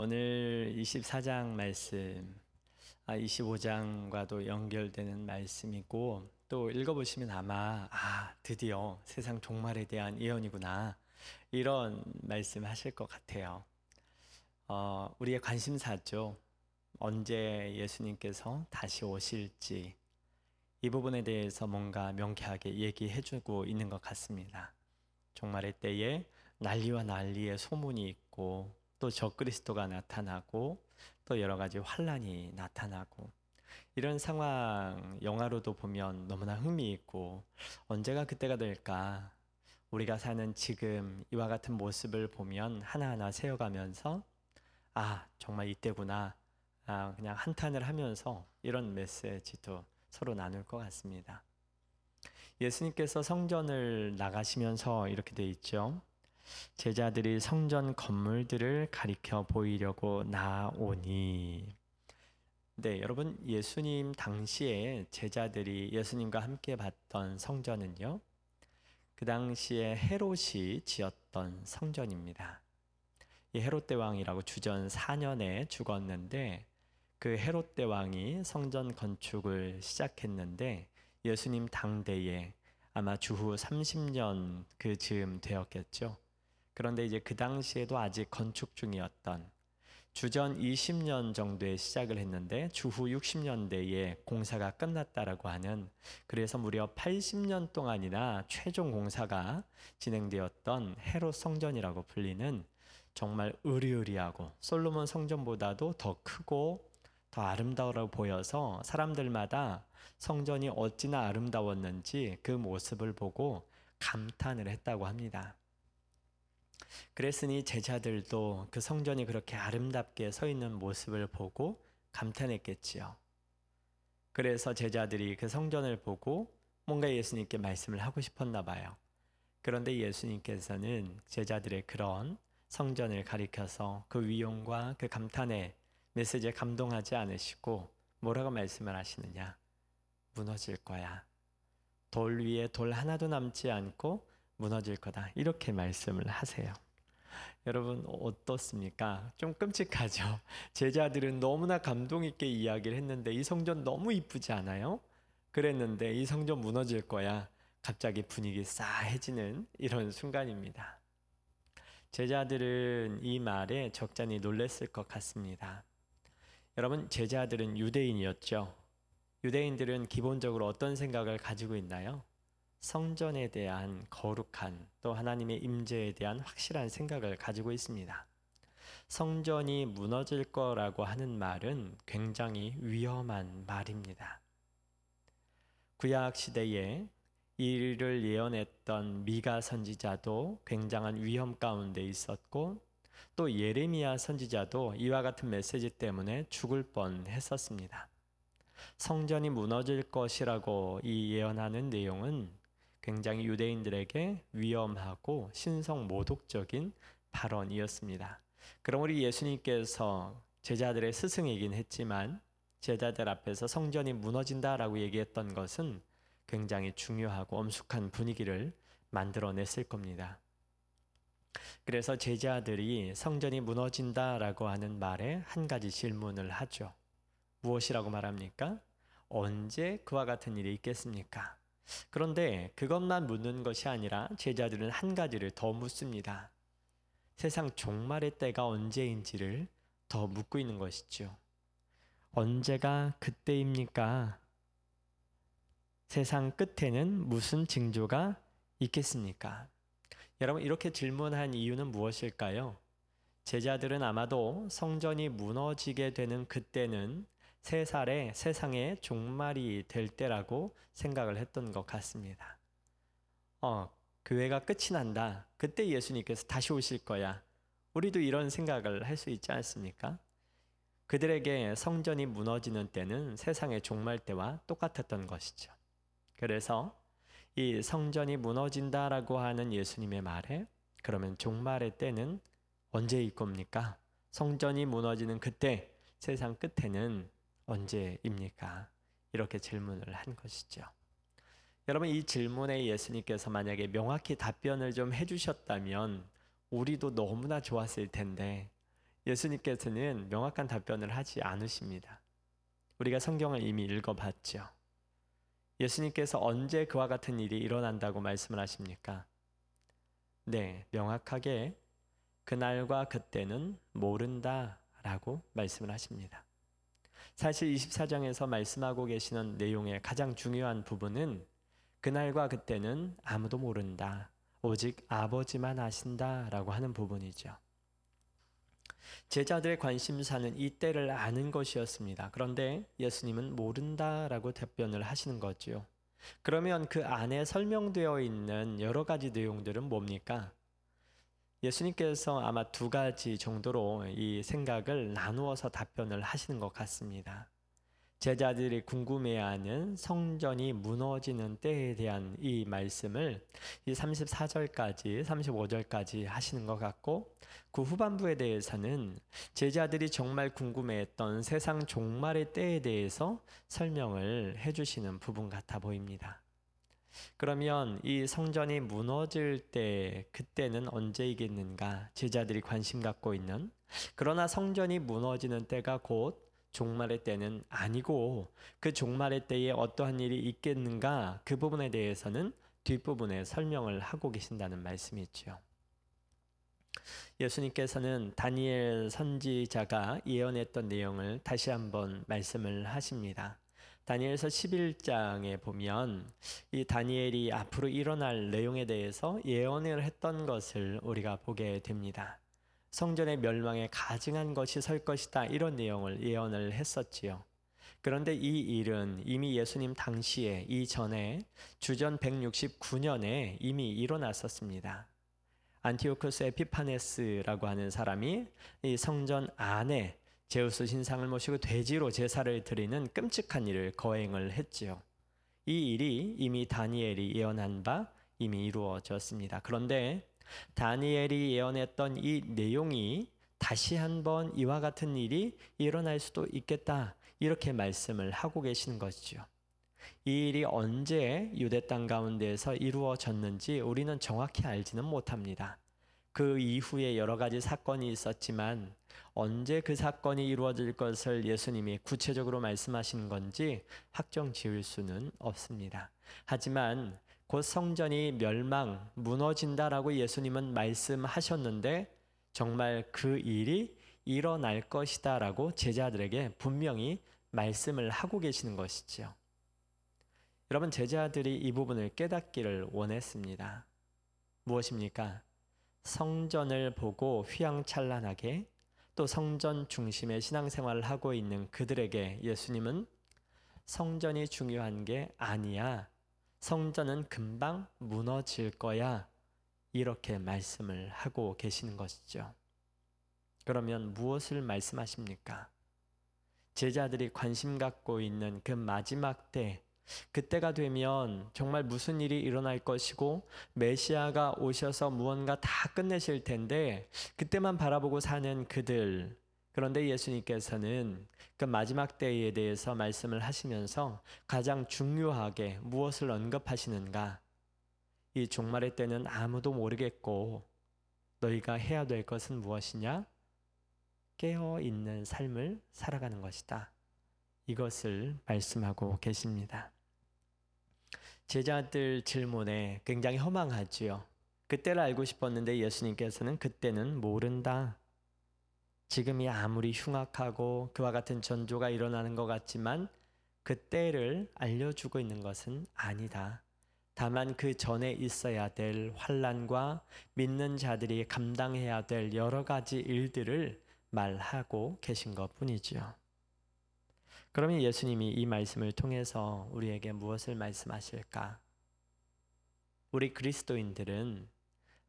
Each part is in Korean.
오늘 24장 말씀, 아, 25장과도 연결되는 말씀이고 또 읽어보시면 아마 아 드디어 세상 종말에 대한 예언이구나 이런 말씀 하실 것 같아요. 어, 우리의 관심사죠. 언제 예수님께서 다시 오실지 이 부분에 대해서 뭔가 명쾌하게 얘기해주고 있는 것 같습니다. 종말의 때에 난리와 난리의 소문이 있고 또 적그리스도가 나타나고 또 여러 가지 환란이 나타나고 이런 상황 영화로도 보면 너무나 흥미있고 언제가 그때가 될까 우리가 사는 지금 이와 같은 모습을 보면 하나하나 세어가면서 아 정말 이때구나 아, 그냥 한탄을 하면서 이런 메시지도 서로 나눌 것 같습니다. 예수님께서 성전을 나가시면서 이렇게 돼 있죠. 제자들이 성전 건물들을 가리켜 보이려고 나오니. 네, 여러분 예수님 당시에 제자들이 예수님과 함께 봤던 성전은요. 그 당시에 헤롯이 지었던 성전입니다. 이 헤롯 대왕이라고 주전 4년에 죽었는데 그 헤롯 대왕이 성전 건축을 시작했는데 예수님 당대에 아마 주후 30년 그 즈음 되었겠죠. 그런데 이제 그 당시에도 아직 건축 중이었던 주전 20년 정도에 시작을 했는데 주후 60년대에 공사가 끝났다라고 하는 그래서 무려 80년 동안이나 최종 공사가 진행되었던 헤롯 성전이라고 불리는 정말 으리으리하고 솔로몬 성전보다도 더 크고 더 아름다워 보여서 사람들마다 성전이 어찌나 아름다웠는지 그 모습을 보고 감탄을 했다고 합니다. 그랬으니 제자들도 그 성전이 그렇게 아름답게 서 있는 모습을 보고 감탄했겠지요. 그래서 제자들이 그 성전을 보고 뭔가 예수님께 말씀을 하고 싶었나 봐요. 그런데 예수님께서는 제자들의 그런 성전을 가리켜서 그 위용과 그 감탄에 메시지에 감동하지 않으시고 뭐라고 말씀을 하시느냐? 무너질 거야. 돌 위에 돌 하나도 남지 않고 무너질 거다. 이렇게 말씀을 하세요. 여러분 어떻습니까? 좀 끔찍하죠. 제자들은 너무나 감동 있게 이야기를 했는데 이 성전 너무 이쁘지 않아요? 그랬는데 이 성전 무너질 거야. 갑자기 분위기 싸해지는 이런 순간입니다. 제자들은 이 말에 적잖이 놀랬을 것 같습니다. 여러분 제자들은 유대인이었죠. 유대인들은 기본적으로 어떤 생각을 가지고 있나요? 성전에 대한 거룩한 또 하나님의 임재에 대한 확실한 생각을 가지고 있습니다. 성전이 무너질 거라고 하는 말은 굉장히 위험한 말입니다. 구약 시대에 이를 예언했던 미가 선지자도 굉장한 위험 가운데 있었고 또 예레미야 선지자도 이와 같은 메시지 때문에 죽을 뻔 했었습니다. 성전이 무너질 것이라고 이 예언하는 내용은 굉장히 유대인들에게 위험하고 신성 모독적인 발언이었습니다. 우리 예수님께서 제자들의 스승이긴 했지만 제자들 앞에서 성전이 무너진다라고 얘기했던 것은 굉장히 중요하고 엄숙한 분위기를 만들어냈을 겁니다. 그래서 제자들이 성전이 무너진다라고 하는 말에 한 가지 질문을 하죠. 무엇이라고 말합니까? 언제 그와 같은 일이 있겠습니까? 그런데 그것만 묻는 것이 아니라 제자들은 한 가지를 더 묻습니다. 세상 종말의 때가 언제인지를 더 묻고 있는 것이죠. 언제가 그때입니까? 세상 끝에는 무슨 징조가 있겠습니까? 여러분 이렇게 질문한 이유는 무엇일까요? 제자들은 아마도 성전이 무너지게 되는 그때는 세 살에 세상의 종말이 될 때라고 생각을 했던 것 같습니다. 어, 교회가 끝이 난다. 그때 예수님께서 다시 오실 거야. 우리도 이런 생각을 할 수 있지 않습니까? 그들에게 성전이 무너지는 때는 세상의 종말 때와 똑같았던 것이죠. 그래서 이 성전이 무너진다라고 하는 예수님의 말에 그러면 종말의 때는 언제일 겁니까? 성전이 무너지는 그때 세상 끝에는 언제입니까? 이렇게 질문을 한 것이죠. 여러분 이 질문에 예수님께서 만약에 명확히 답변을 좀 해주셨다면 우리도 너무나 좋았을 텐데 예수님께서는 명확한 답변을 하지 않으십니다. 우리가 성경을 이미 읽어봤죠. 예수님께서 언제 그와 같은 일이 일어난다고 말씀을 하십니까? 네, 명확하게 그날과 그때는 모른다 라고 말씀을 하십니다. 사실 24장에서 말씀하고 계시는 내용의 가장 중요한 부분은 그날과 그때는 아무도 모른다. 오직 아버지만 아신다 라고 하는 부분이죠. 제자들의 관심사는 이 때를 아는 것이었습니다. 그런데 예수님은 모른다 라고 답변을 하시는 거지요. 그러면 그 안에 설명되어 있는 여러 가지 내용들은 뭡니까? 예수님께서 아마 두 가지 정도로 이 생각을 나누어서 답변을 하시는 것 같습니다. 제자들이 궁금해하는 성전이 무너지는 때에 대한 이 말씀을 이 34절까지 35절까지 하시는 것 같고 그 후반부에 대해서는 제자들이 정말 궁금해했던 세상 종말의 때에 대해서 설명을 해주시는 부분 같아 보입니다. 그러면 이 성전이 무너질 때 그때는 언제이겠는가 제자들이 관심 갖고 있는 그러나 성전이 무너지는 때가 곧 종말의 때는 아니고 그 종말의 때에 어떠한 일이 있겠는가 그 부분에 대해서는 뒷부분에 설명을 하고 계신다는 말씀이죠. 예수님께서는 다니엘 선지자가 예언했던 내용을 다시 한번 말씀을 하십니다. 다니엘서 11장에 보면 이 다니엘이 앞으로 일어날 내용에 대해서 예언을 했던 것을 우리가 보게 됩니다. 성전의 멸망에 가증한 것이 설 것이다 이런 내용을 예언을 했었지요. 그런데 이 일은 이미 예수님 당시에 이전에 주전 169년에 이미 일어났었습니다. 안티오크스 에피파네스라고 하는 사람이 이 성전 안에 제우스 신상을 모시고 돼지로 제사를 드리는 끔찍한 일을 거행을 했지요. 이 일이 이미 다니엘이 예언한 바 이미 이루어졌습니다. 그런데 다니엘이 예언했던 이 내용이 다시 한번 이와 같은 일이 일어날 수도 있겠다. 이렇게 말씀을 하고 계시는 것이죠. 이 일이 언제 유대 땅 가운데에서 이루어졌는지 우리는 정확히 알지는 못합니다. 그 이후에 여러 가지 사건이 있었지만 언제 그 사건이 이루어질 것을 예수님이 구체적으로 말씀하신 건지 확정 지을 수는 없습니다. 하지만 곧 성전이 멸망, 무너진다라고 예수님은 말씀하셨는데 정말 그 일이 일어날 것이다라고 제자들에게 분명히 말씀을 하고 계시는 것이지요. 여러분 제자들이 이 부분을 깨닫기를 원했습니다. 무엇입니까? 성전을 보고 휘황찬란하게 또 성전 중심의 신앙생활을 하고 있는 그들에게 예수님은 성전이 중요한 게 아니야. 성전은 금방 무너질 거야. 이렇게 말씀을 하고 계시는 것이죠. 그러면 무엇을 말씀하십니까? 제자들이 관심 갖고 있는 그 마지막 때, 그때가 되면 정말 무슨 일이 일어날 것이고 메시아가 오셔서 무언가 다 끝내실 텐데 그때만 바라보고 사는 그들 그런데 예수님께서는 그 마지막 때에 대해서 말씀을 하시면서 가장 중요하게 무엇을 언급하시는가? 이 종말의 때는 아무도 모르겠고 너희가 해야 될 것은 무엇이냐? 깨어 있는 삶을 살아가는 것이다. 이것을 말씀하고 계십니다. 제자들 질문에 굉장히 허망하지요. 그때를 알고 싶었는데 예수님께서는 그때는 모른다. 지금이 아무리 흉악하고 그와 같은 전조가 일어나는 것 같지만 그때를 알려주고 있는 것은 아니다. 다만 그 전에 있어야 될 환란과 믿는 자들이 감당해야 될 여러 가지 일들을 말하고 계신 것 뿐이지요. 그러면 예수님이 이 말씀을 통해서 우리에게 무엇을 말씀하실까? 우리 그리스도인들은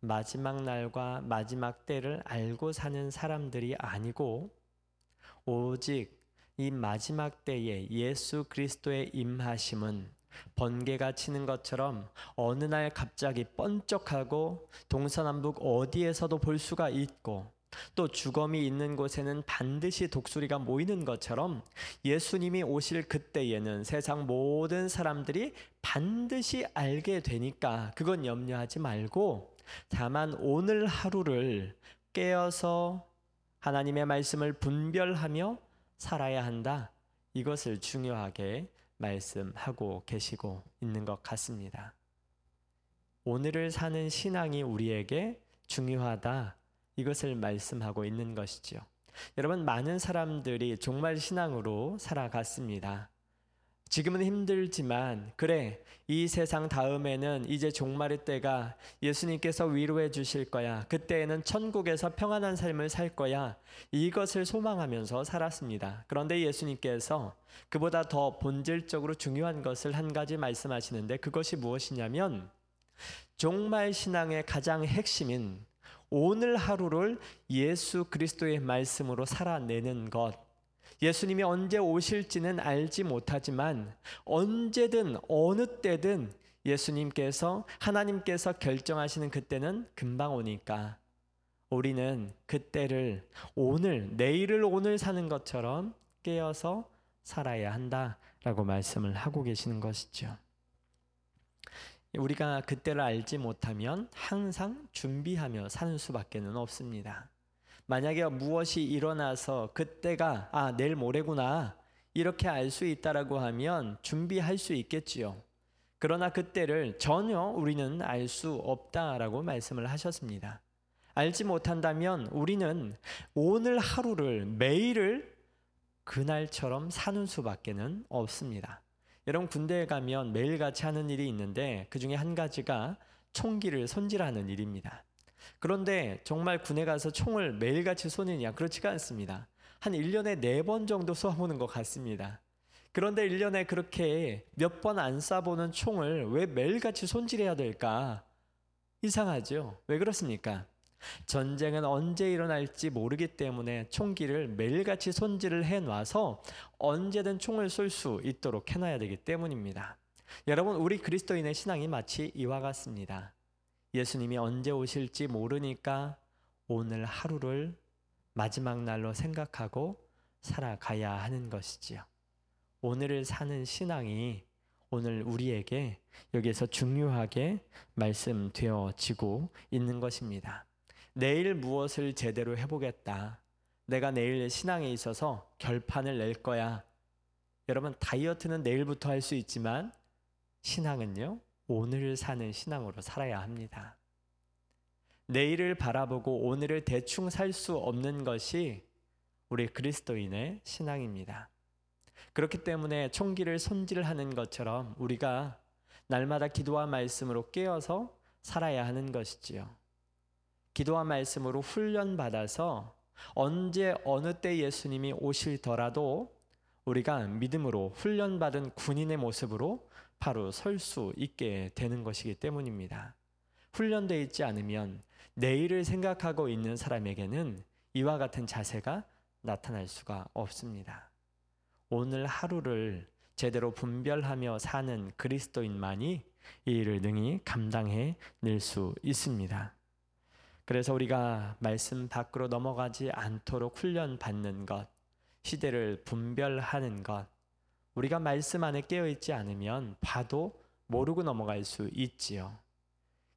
마지막 날과 마지막 때를 알고 사는 사람들이 아니고 오직 이 마지막 때에 예수 그리스도의 임하심은 번개가 치는 것처럼 어느 날 갑자기 번쩍하고 동서남북 어디에서도 볼 수가 있고 또 주검이 있는 곳에는 반드시 독수리가 모이는 것처럼 예수님이 오실 그때에는 세상 모든 사람들이 반드시 알게 되니까 그건 염려하지 말고 다만 오늘 하루를 깨어서 하나님의 말씀을 분별하며 살아야 한다. 이것을 중요하게 말씀하고 계시고 있는 것 같습니다. 오늘을 사는 신앙이 우리에게 중요하다. 이것을 말씀하고 있는 것이지요. 여러분, 많은 사람들이 정말 신앙으로 살아갔습니다. 지금은 힘들지만, 그래, 이 세상 다음에는 이제 종말의 때가 예수님께서 위로해 주실 거야. 그때에는 천국에서 평안한 삶을 살 거야. 이것을 소망하면서 살았습니다. 그런데 예수님께서 그보다 더 본질적으로 중요한 것을 한 가지 말씀하시는데 그것이 무엇이냐면, 종말 신앙의 가장 핵심인 오늘 하루를 예수 그리스도의 말씀으로 살아내는 것. 예수님이 언제 오실지는 알지 못하지만 언제든 어느 때든 예수님께서 하나님께서 결정하시는 그때는 금방 오니까 우리는 그때를 오늘 내일을 오늘 사는 것처럼 깨어서 살아야 한다라고 말씀을 하고 계시는 것이죠. 우리가 그때를 알지 못하면 항상 준비하며 사는 수밖에는 없습니다. 만약에 무엇이 일어나서 그때가 아 내일 모레구나 이렇게 알 수 있다라고 하면 준비할 수 있겠지요. 그러나 그때를 전혀 우리는 알 수 없다라고 말씀을 하셨습니다. 알지 못한다면 우리는 오늘 하루를 매일을 그날처럼 사는 수밖에는 없습니다. 여러분 군대에 가면 매일같이 하는 일이 있는데 그 중에 한 가지가 총기를 손질하는 일입니다. 그런데 정말 군에 가서 총을 매일같이 쏘느냐 그렇지가 않습니다. 한 1년에 4번 정도 쏘아보는 것 같습니다. 그런데 1년에 그렇게 몇 번 안 쏴보는 총을 왜 매일같이 손질해야 될까? 이상하죠? 왜 그렇습니까? 전쟁은 언제 일어날지 모르기 때문에 총기를 매일같이 손질을 해 놔서 언제든 총을 쏠 수 있도록 해놔야 되기 때문입니다. 여러분, 우리 그리스도인의 신앙이 마치 이와 같습니다. 예수님이 언제 오실지 모르니까 오늘 하루를 마지막 날로 생각하고 살아가야 하는 것이지요. 오늘을 사는 신앙이 오늘 우리에게 여기에서 중요하게 말씀되어지고 있는 것입니다. 내일 무엇을 제대로 해보겠다. 내가 내일 신앙에 있어서 결판을 낼 거야. 여러분, 다이어트는 내일부터 할 수 있지만 신앙은요, 오늘을 사는 신앙으로 살아야 합니다. 내일을 바라보고 오늘을 대충 살 수 없는 것이 우리 그리스도인의 신앙입니다. 그렇기 때문에 총기를 손질하는 것처럼 우리가 날마다 기도와 말씀으로 깨어서 살아야 하는 것이지요. 기도와 말씀으로 훈련받아서 언제 어느 때 예수님이 오실더라도 우리가 믿음으로 훈련받은 군인의 모습으로 바로 설 수 있게 되는 것이기 때문입니다. 훈련되어 있지 않으면 내일을 생각하고 있는 사람에게는 이와 같은 자세가 나타날 수가 없습니다. 오늘 하루를 제대로 분별하며 사는 그리스도인만이 이 일을 능히 감당해 낼 수 있습니다. 그래서 우리가 말씀 밖으로 넘어가지 않도록 훈련 받는 것, 시대를 분별하는 것, 우리가 말씀 안에 깨어 있지 않으면 봐도 모르고 넘어갈 수 있지요.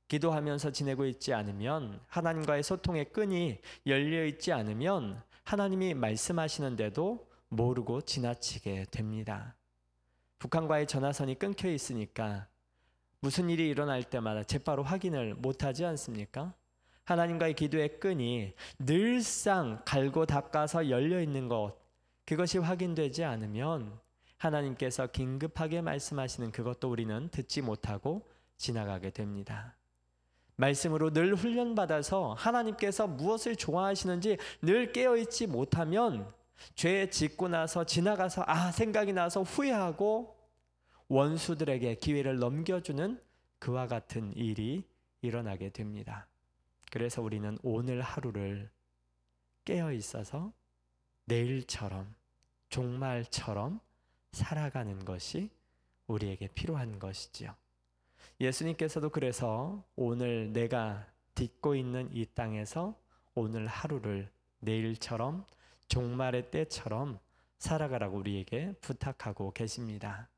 기도하면서 지내고 있지 않으면 하나님과의 소통의 끈이 열려 있지 않으면 하나님이 말씀하시는데도 모르고 지나치게 됩니다. 북한과의 전화선이 끊겨 있으니까 무슨 일이 일어날 때마다 재빠로 확인을 못하지 않습니까? 하나님과의 기도의 끈이 늘상 갈고 닦아서 열려 있는 것, 그것이 확인되지 않으면 하나님께서 긴급하게 말씀하시는 그것도 우리는 듣지 못하고 지나가게 됩니다. 말씀으로 늘 훈련받아서 하나님께서 무엇을 좋아하시는지 늘 깨어있지 못하면 죄 짓고 나서 지나가서 아, 생각이 나서 후회하고 원수들에게 기회를 넘겨주는 그와 같은 일이 일어나게 됩니다. 그래서 우리는 오늘 하루를 깨어 있어서 내일처럼 종말처럼 살아가는 것이 우리에게 필요한 것이지요. 예수님께서도 그래서 오늘 내가 딛고 있는 이 땅에서 오늘 하루를 내일처럼 종말의 때처럼 살아가라고 우리에게 부탁하고 계십니다.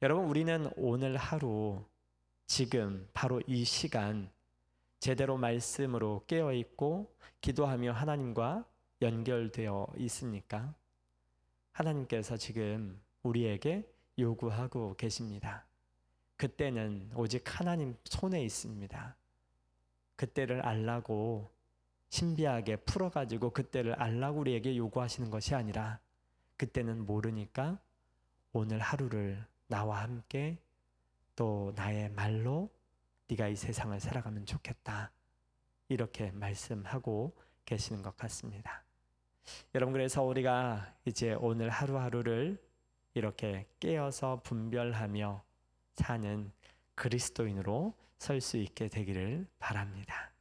여러분, 우리는 오늘 하루, 지금, 바로 이 시간, 제대로 말씀으로 깨어 있고 기도하며 하나님과 연결되어 있습니까? 하나님께서 지금 우리에게 요구하고 계십니다. 그때는 오직 하나님 손에 있습니다. 그때를 알라고 신비하게 풀어가지고 그때를 알라고 우리에게 요구하시는 것이 아니라 그때는 모르니까 오늘 하루를 나와 함께 또 나의 말로 네가 이 세상을 살아가면 좋겠다. 이렇게 말씀하고 계시는 것 같습니다. 여러분 그래서 우리가 이제 오늘 하루하루를 이렇게 깨어서 분별하며 사는 그리스도인으로 설 수 있게 되기를 바랍니다.